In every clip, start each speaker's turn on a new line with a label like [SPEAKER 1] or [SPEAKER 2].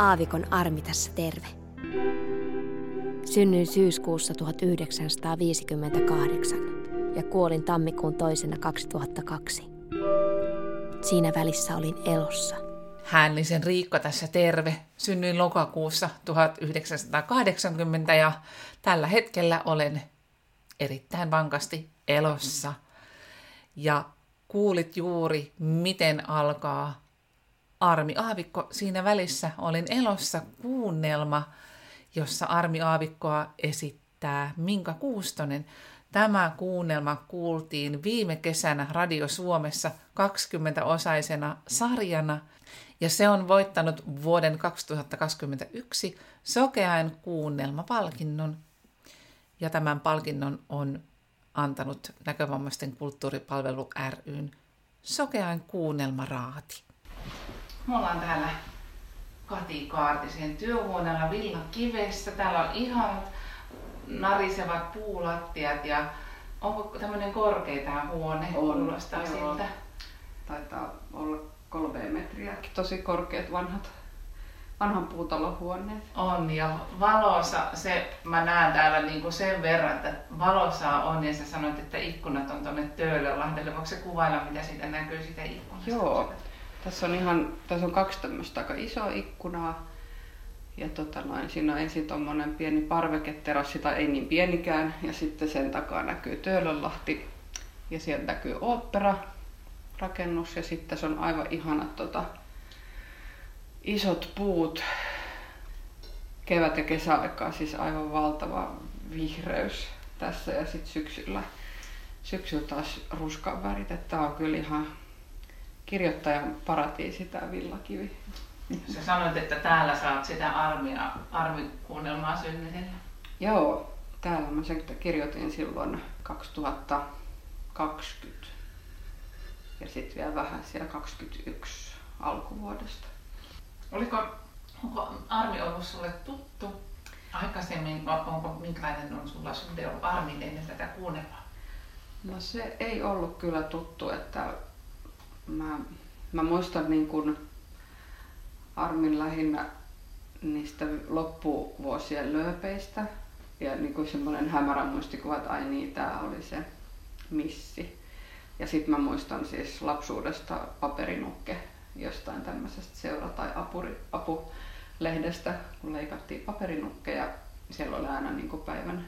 [SPEAKER 1] Aavikon Armi tässä terve. Synnyin syyskuussa 1958 ja kuolin tammikuun toisena 2002. Siinä välissä olin elossa.
[SPEAKER 2] Hännisen Riikka tässä terve. Synnyin lokakuussa 1980 ja tällä hetkellä olen erittäin vankasti elossa. Ja kuulit juuri, miten alkaa Armi Aavikko. Siinä välissä olin elossa kuunnelma, jossa Armi Aavikkoa esittää Minka Kuustonen. Tämä kuunnelma kuultiin viime kesänä Radio Suomessa 20-osaisena sarjana ja se on voittanut vuoden 2021 Sokeain kuunnelmapalkinnon. Ja tämän palkinnon on antanut Näkövammaisten kulttuuripalvelu ryn Sokeain kuunnelmaraati. Me ollaan täällä Kati Kaartisen työhuoneella Villa Kivessä. Täällä on ihanat narisevat puulattiat ja onko tämmöinen korkea tämä huone?
[SPEAKER 3] On,
[SPEAKER 2] Kuulostaa
[SPEAKER 3] joo.
[SPEAKER 2] siltä.
[SPEAKER 3] Taitaa olla kolme metriä. Tosi korkeat vanhat, vanhan puutalohuoneet.
[SPEAKER 2] On ja valossa, se mä näen täällä niinku sen verran, että valossa on ja sä sanoit, että ikkunat on tuonne Töölönlahdelle. Voiko se kuvailla, mitä siitä näkyy siitä ikkunasta?
[SPEAKER 3] Joo. Tässä on ihan, tässä on kaksi tämmöistä aika isoa ikkunaa. Ja tota noin, siinä on ensin tuommoinen pieni parveketerassi, tai ei niin pienikään. Ja sitten sen takaa näkyy Töölönlahti. Ja sieltä näkyy ooppera rakennus. Ja sitten se on aivan ihanat tota, isot puut. Kevät- ja kesäaikaa siis aivan valtava vihreys tässä. Ja sitten syksyllä, syksyllä taas ruskan värit. Että on kyllä ihan kirjoittajan paratiisi tää villakivi.
[SPEAKER 2] Sä sanoit, että täällä saat sitä armia, armikuunnelmaa synnytellä.
[SPEAKER 3] Joo, täällä mä sen kirjoitin silloin 2020 ja sitten vielä vähän siellä 21 alkuvuodesta.
[SPEAKER 2] Oliko, onko Armi ollut sulle tuttu aikaisemmin, onko minkälainen on sulla suhde ollut Armiin ennen tätä kuunnelmaa?
[SPEAKER 3] No se ei ollut kyllä tuttu, että mä, mä muistan niin kun Armin lähinnä niistä loppuvuosien lööpeistä ja niin kuin semmoinen hämärä muistikuva, että ai niin, tää oli se missi. Ja sitten mä muistan siis lapsuudesta paperinukke jostain tämmöisestä seura- tai apuri, apulehdestä, kun leikattiin paperinukkeja. Siellä oli aina niin kuin päivän,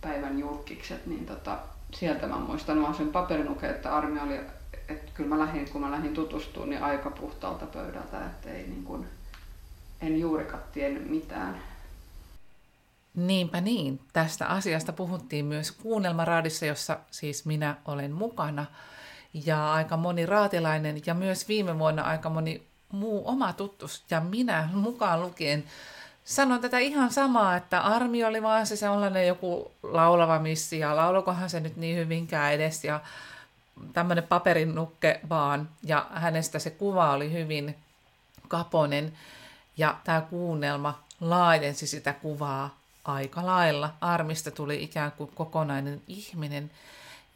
[SPEAKER 3] päivän julkikset, niin tota, sieltä mä muistan vaan sen paperinuke, että Armi oli, että kyllä mä lähdin, kun mä lähdin tutustumaan, niin aika puhtaalta pöydältä, että ei niin kuin, en juurikaan tiennyt mitään.
[SPEAKER 2] Niinpä niin. Tästä asiasta puhuttiin myös kuunnelmaraadissa, jossa siis minä olen mukana. Ja aika moni raatilainen ja myös viime vuonna aika moni muu oma tuttus ja minä mukaan lukien sanon tätä ihan samaa, että Armi oli vaan se sellainen joku laulava missi ja laulokohan se nyt niin hyvinkään edes ja tämmöinen paperinukke vaan ja hänestä se kuva oli hyvin kaponen ja tämä kuunnelma laajensi sitä kuvaa aika lailla. Armista tuli ikään kuin kokonainen ihminen.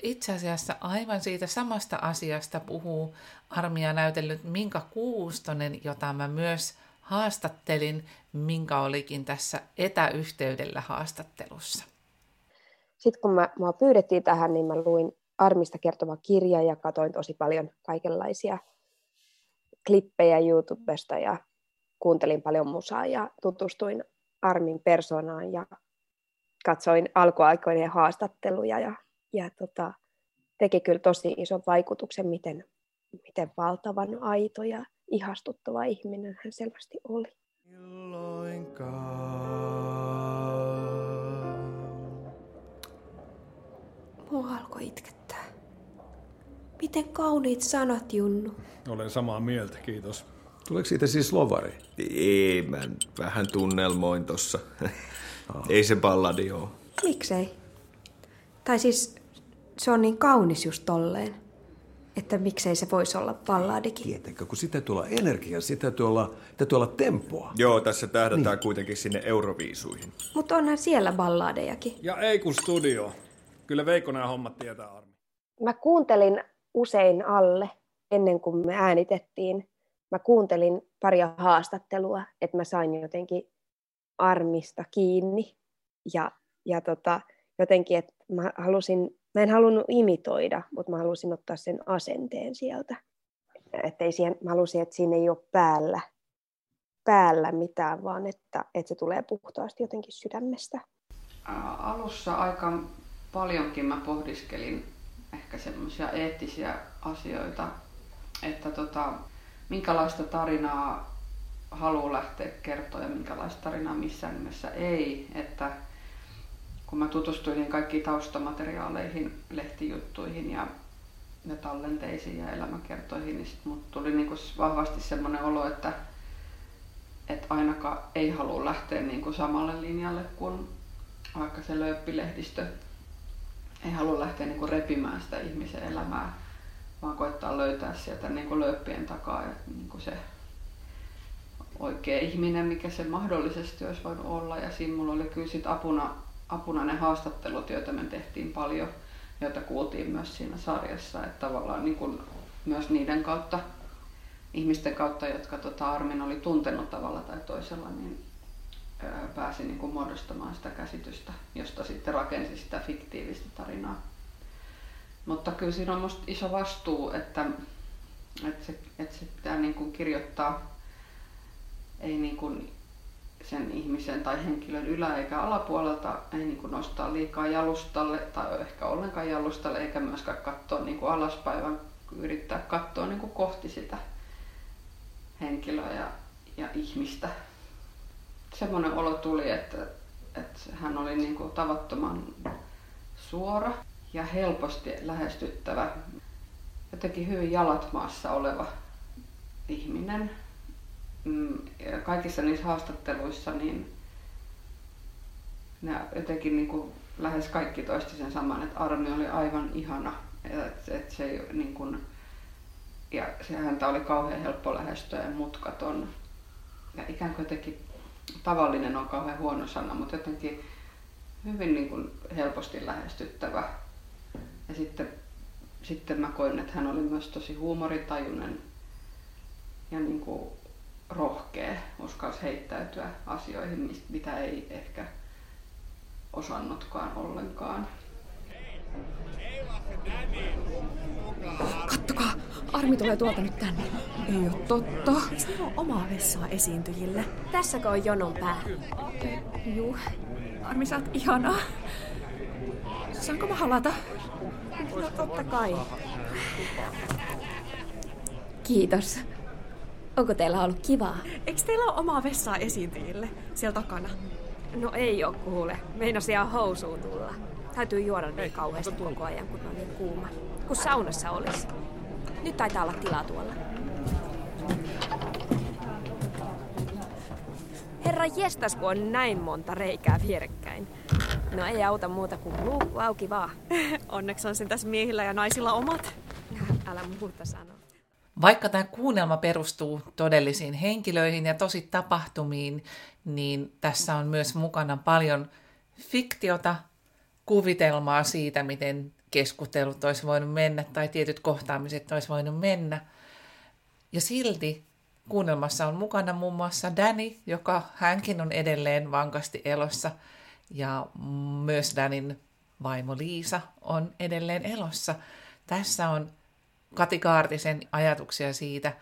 [SPEAKER 2] Itse asiassa aivan siitä samasta asiasta puhuu Armia näytellyt Minka Kuustonen, jota mä myös haastattelin, minkä olikin tässä etäyhteydellä haastattelussa.
[SPEAKER 4] Sitten kun mä, mua pyydettiin tähän, niin mä luin Armista kertova kirja ja katsoin tosi paljon kaikenlaisia klippejä YouTubesta ja kuuntelin paljon musaa ja tutustuin Armin persoonaan ja katsoin alkuaikoinen haastatteluja ja, ja tota, teki kyllä tosi ison vaikutuksen, miten, miten valtavan aito ja ihastuttava ihminen hän selvästi oli. Mua alkoi itkettää. Miten kauniit sanat, Junnu.
[SPEAKER 5] Olen samaa mieltä, kiitos.
[SPEAKER 6] Tuleeko siitä siis lovari?
[SPEAKER 7] Ei, mä vähän tunnelmoin tossa. Ei se balladi oo.
[SPEAKER 4] Miksei? Tai siis se on niin kaunis just tolleen, että miksei se voisi olla balladikin.
[SPEAKER 6] Tietenkö, kun sitä tuolla energiaa, sitä tuolla, sitä tuolla tempoa.
[SPEAKER 7] Joo, tässä tähdätään niin. kuitenkin sinne Euroviisuihin.
[SPEAKER 4] Mutta onhan siellä balladejakin.
[SPEAKER 5] Ja ei kun studio. Kyllä Veikko nämä hommat tietää, Armi.
[SPEAKER 4] Mä kuuntelin usein alle ennen kuin me äänitettiin mä kuuntelin paria haastattelua, että mä sain jotenkin armista kiinni ja, ja tota, jotenkin, että mä halusin, mä en halunnut imitoida, mutta mä halusin ottaa sen asenteen sieltä. Että ei siihen, mä halusin, että siinä ei ole päällä, päällä mitään, vaan että, että se tulee puhtaasti jotenkin sydämestä.
[SPEAKER 3] Alussa aika paljonkin mä pohdiskelin ehkä semmoisia eettisiä asioita, että tota, minkälaista tarinaa haluaa lähteä kertoa ja minkälaista tarinaa missään nimessä ei. Että kun mä tutustuin kaikkiin taustamateriaaleihin, lehtijuttuihin ja, ja tallenteisiin ja elämäkertoihin, niin sit mut tuli niin kuin vahvasti semmoinen olo, että, että ainakaan ei halua lähteä niin kuin samalle linjalle kuin vaikka se löyppilehdistö. Ei halua lähteä niin kuin repimään sitä ihmisen elämää, vaan koittaa löytää sieltä niin kuin löyppien takaa ja niin kuin se oikea ihminen, mikä se mahdollisesti olisi voinut olla. Ja siinä mulla oli kyllä sit apuna, apuna ne haastattelut, joita me tehtiin paljon, joita kuultiin myös siinä sarjassa. Että tavallaan niin kuin myös niiden kautta, ihmisten kautta, jotka tota Armin oli tuntenut tavalla tai toisella, niin pääsi niin kuin muodostamaan sitä käsitystä, josta sitten rakensi sitä fiktiivistä tarinaa. Mutta kyllä siinä on musta iso vastuu, että, että, se, että se pitää niin kuin kirjoittaa ei niin kuin sen ihmisen tai henkilön ylä- eikä alapuolelta ei niin kuin nostaa liikaa jalustalle tai ehkä ollenkaan jalustalle eikä myöskään katsoa niin kuin alaspäin, vaan yrittää katsoa niin kuin kohti sitä henkilöä ja, ja ihmistä. Semmoinen olo tuli, että, että hän oli niin kuin tavattoman suora ja helposti lähestyttävä, jotenkin hyvin jalat maassa oleva ihminen, Mm, kaikissa niissä haastatteluissa niin ne jotenkin niin kuin lähes kaikki toisti sen saman, että Armi oli aivan ihana. Että et se niin kuin, ja se häntä oli kauhean helppo lähestyä ja mutkaton. Ja ikään kuin jotenkin tavallinen on kauhean huono sana, mutta jotenkin hyvin niin kuin helposti lähestyttävä. Ja sitten, sitten mä koin, että hän oli myös tosi huumoritajuinen ja niin kuin rohkea, uskalsi heittäytyä asioihin, mitä ei ehkä osannutkaan ollenkaan.
[SPEAKER 8] Kattokaa, Armi tulee tuolta nyt tänne. Ei ole totta. Eikö ne ole omaa vessaa esiintyjille?
[SPEAKER 1] Tässäkö on jonon pää?
[SPEAKER 8] Juu. Armi, sä oot ihanaa. Saanko mä halata?
[SPEAKER 1] No totta kai. Kiitos. Onko teillä ollut kivaa?
[SPEAKER 8] Eikö teillä ole omaa vessaa esiintyjille siellä takana?
[SPEAKER 1] No ei oo kuule. Meinas ihan housuun tulla. Täytyy juoda niin kauheasti koko ajan, kun on niin kuuma. Kun saunassa olisi. Nyt taitaa olla tilaa tuolla. Herra jestas, kun on näin monta reikää vierekkäin. No ei auta muuta kuin luukku auki vaan.
[SPEAKER 8] Onneksi on sen tässä miehillä ja naisilla omat.
[SPEAKER 1] Älä muuta sano.
[SPEAKER 2] Vaikka tämä kuunnelma perustuu todellisiin henkilöihin ja tosi tapahtumiin, niin tässä on myös mukana paljon fiktiota, kuvitelmaa siitä, miten keskustelut olisi voinut mennä tai tietyt kohtaamiset olisi voinut mennä. Ja silti kuunnelmassa on mukana muun muassa Danny, joka hänkin on edelleen vankasti elossa, ja myös Danin vaimo Liisa on edelleen elossa. Tässä on Kati Kaartisen ajatuksia siitä,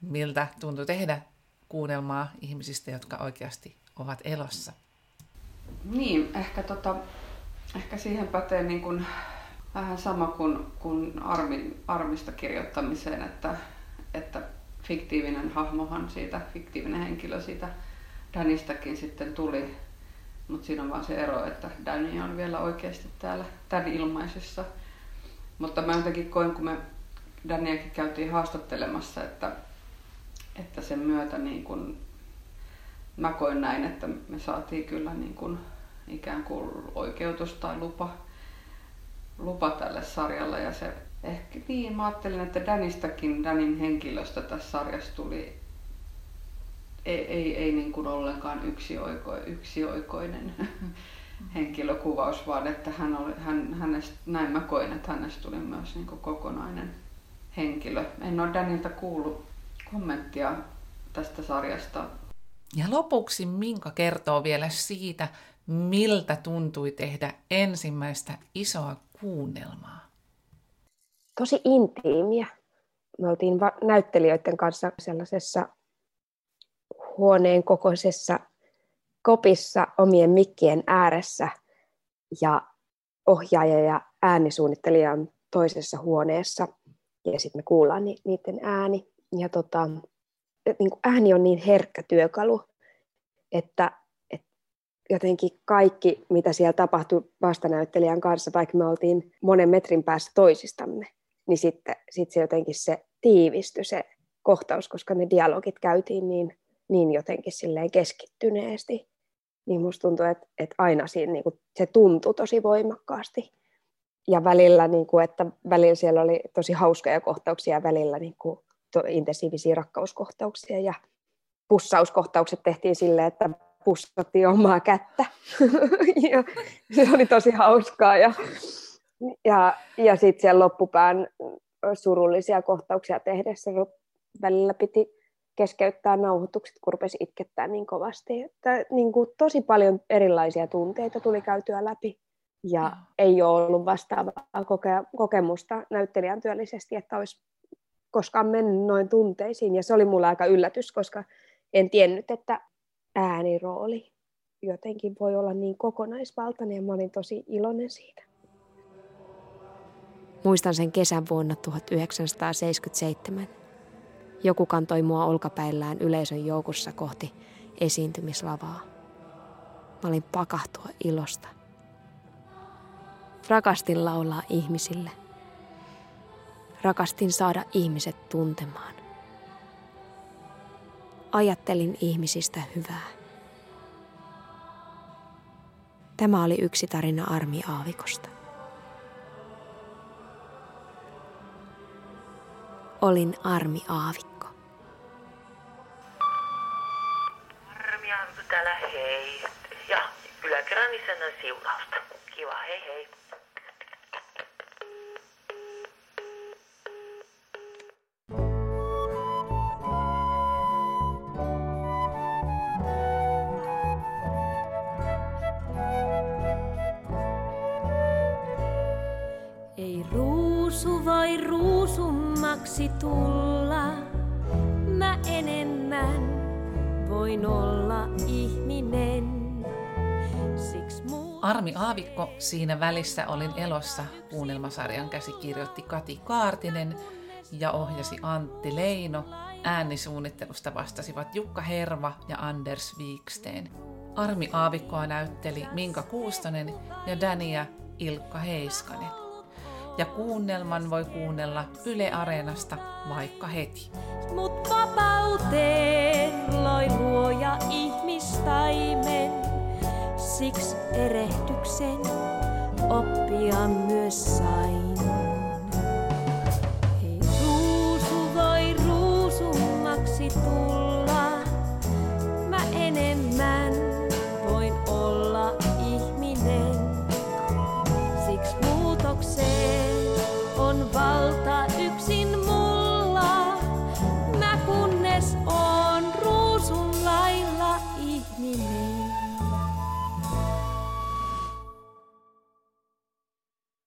[SPEAKER 2] miltä tuntui tehdä kuunnelmaa ihmisistä, jotka oikeasti ovat elossa.
[SPEAKER 3] Niin, ehkä, tota, ehkä siihen pätee niin kuin vähän sama kuin, kuin Armin, Armista kirjoittamiseen, että, että fiktiivinen hahmohan siitä, fiktiivinen henkilö siitä Danistakin sitten tuli. Mutta siinä on vaan se ero, että Danny on vielä oikeasti täällä tämän ilmaisessa. Mutta mä jotenkin koin, kun me Daniakin käytiin haastattelemassa, että, että sen myötä niin kun, mä koin näin, että me saatiin kyllä niin kun, ikään kuin oikeutus tai lupa, lupa tälle sarjalle. Ja se ehkä niin, mä ajattelin, että Danistakin, Danin henkilöstä tässä sarjassa tuli ei, ei, ei niin kuin ollenkaan yksioiko, yksioikoinen henkilökuvaus, vaan että hän oli, hän, hänestä, näin mä koin, että hänestä tuli myös niin kuin kokonainen henkilö. En ole Danilta kuullut, kommenttia tästä sarjasta.
[SPEAKER 2] Ja lopuksi Minka kertoo vielä siitä, miltä tuntui tehdä ensimmäistä isoa kuunnelmaa.
[SPEAKER 4] Tosi intiimiä. Me oltiin va- näyttelijöiden kanssa sellaisessa huoneen kokoisessa kopissa omien mikkien ääressä ja ohjaaja ja äänisuunnittelija on toisessa huoneessa ja sitten me kuullaan ni- niiden ääni. Ja tota, niin ääni on niin herkkä työkalu, että jotenkin kaikki, mitä siellä tapahtui vastanäyttelijän kanssa, vaikka me oltiin monen metrin päässä toisistamme, niin sitten sit se jotenkin se tiivistyi se kohtaus, koska ne dialogit käytiin niin, niin jotenkin silleen keskittyneesti. Niin musta tuntuu, että, että aina siinä niin kuin, se tuntui tosi voimakkaasti. Ja välillä, niin kuin, että välillä siellä oli tosi hauskoja kohtauksia ja välillä niin kuin, intensiivisiä rakkauskohtauksia ja pussauskohtaukset tehtiin silleen, että pussattiin omaa kättä. ja se oli tosi hauskaa. Ja, ja, ja sitten siellä loppupään surullisia kohtauksia tehdessä välillä piti keskeyttää nauhoitukset, kun rupesi itkettää niin kovasti. Että, niin kuin, tosi paljon erilaisia tunteita tuli käytyä läpi. Ja mm. ei ole ollut vastaavaa koke- kokemusta näyttelijän työllisesti, että olisi koskaan mennyt noin tunteisiin. Ja se oli mulle aika yllätys, koska en tiennyt, että äänirooli jotenkin voi olla niin kokonaisvaltainen ja mä olin tosi iloinen siitä.
[SPEAKER 1] Muistan sen kesän vuonna 1977. Joku kantoi mua olkapäillään yleisön joukossa kohti esiintymislavaa. Mä olin pakahtua ilosta. Rakastin laulaa ihmisille. Rakastin saada ihmiset tuntemaan. Ajattelin ihmisistä hyvää. Tämä oli yksi tarina Armi Aavikosta. Olin Armi Aavikko.
[SPEAKER 9] Ruusu voi ruusummaksi tulla, mä enemmän voin olla ihminen. Siksi muu...
[SPEAKER 2] Armi Aavikko siinä välissä olin elossa kuunnelmasarjan käsikirjoitti Kati Kaartinen ja ohjasi Antti Leino. Äänisuunnittelusta vastasivat Jukka Herva ja Anders Viiksten. Armi Aavikkoa näytteli Minka Kuustonen ja Dania Ilkka Heiskanen. Ja kuunnelman voi kuunnella Yle Areenasta vaikka heti.
[SPEAKER 9] Mut vapauteen loi luoja ihmistaimen. Siksi erehdyksen oppia myös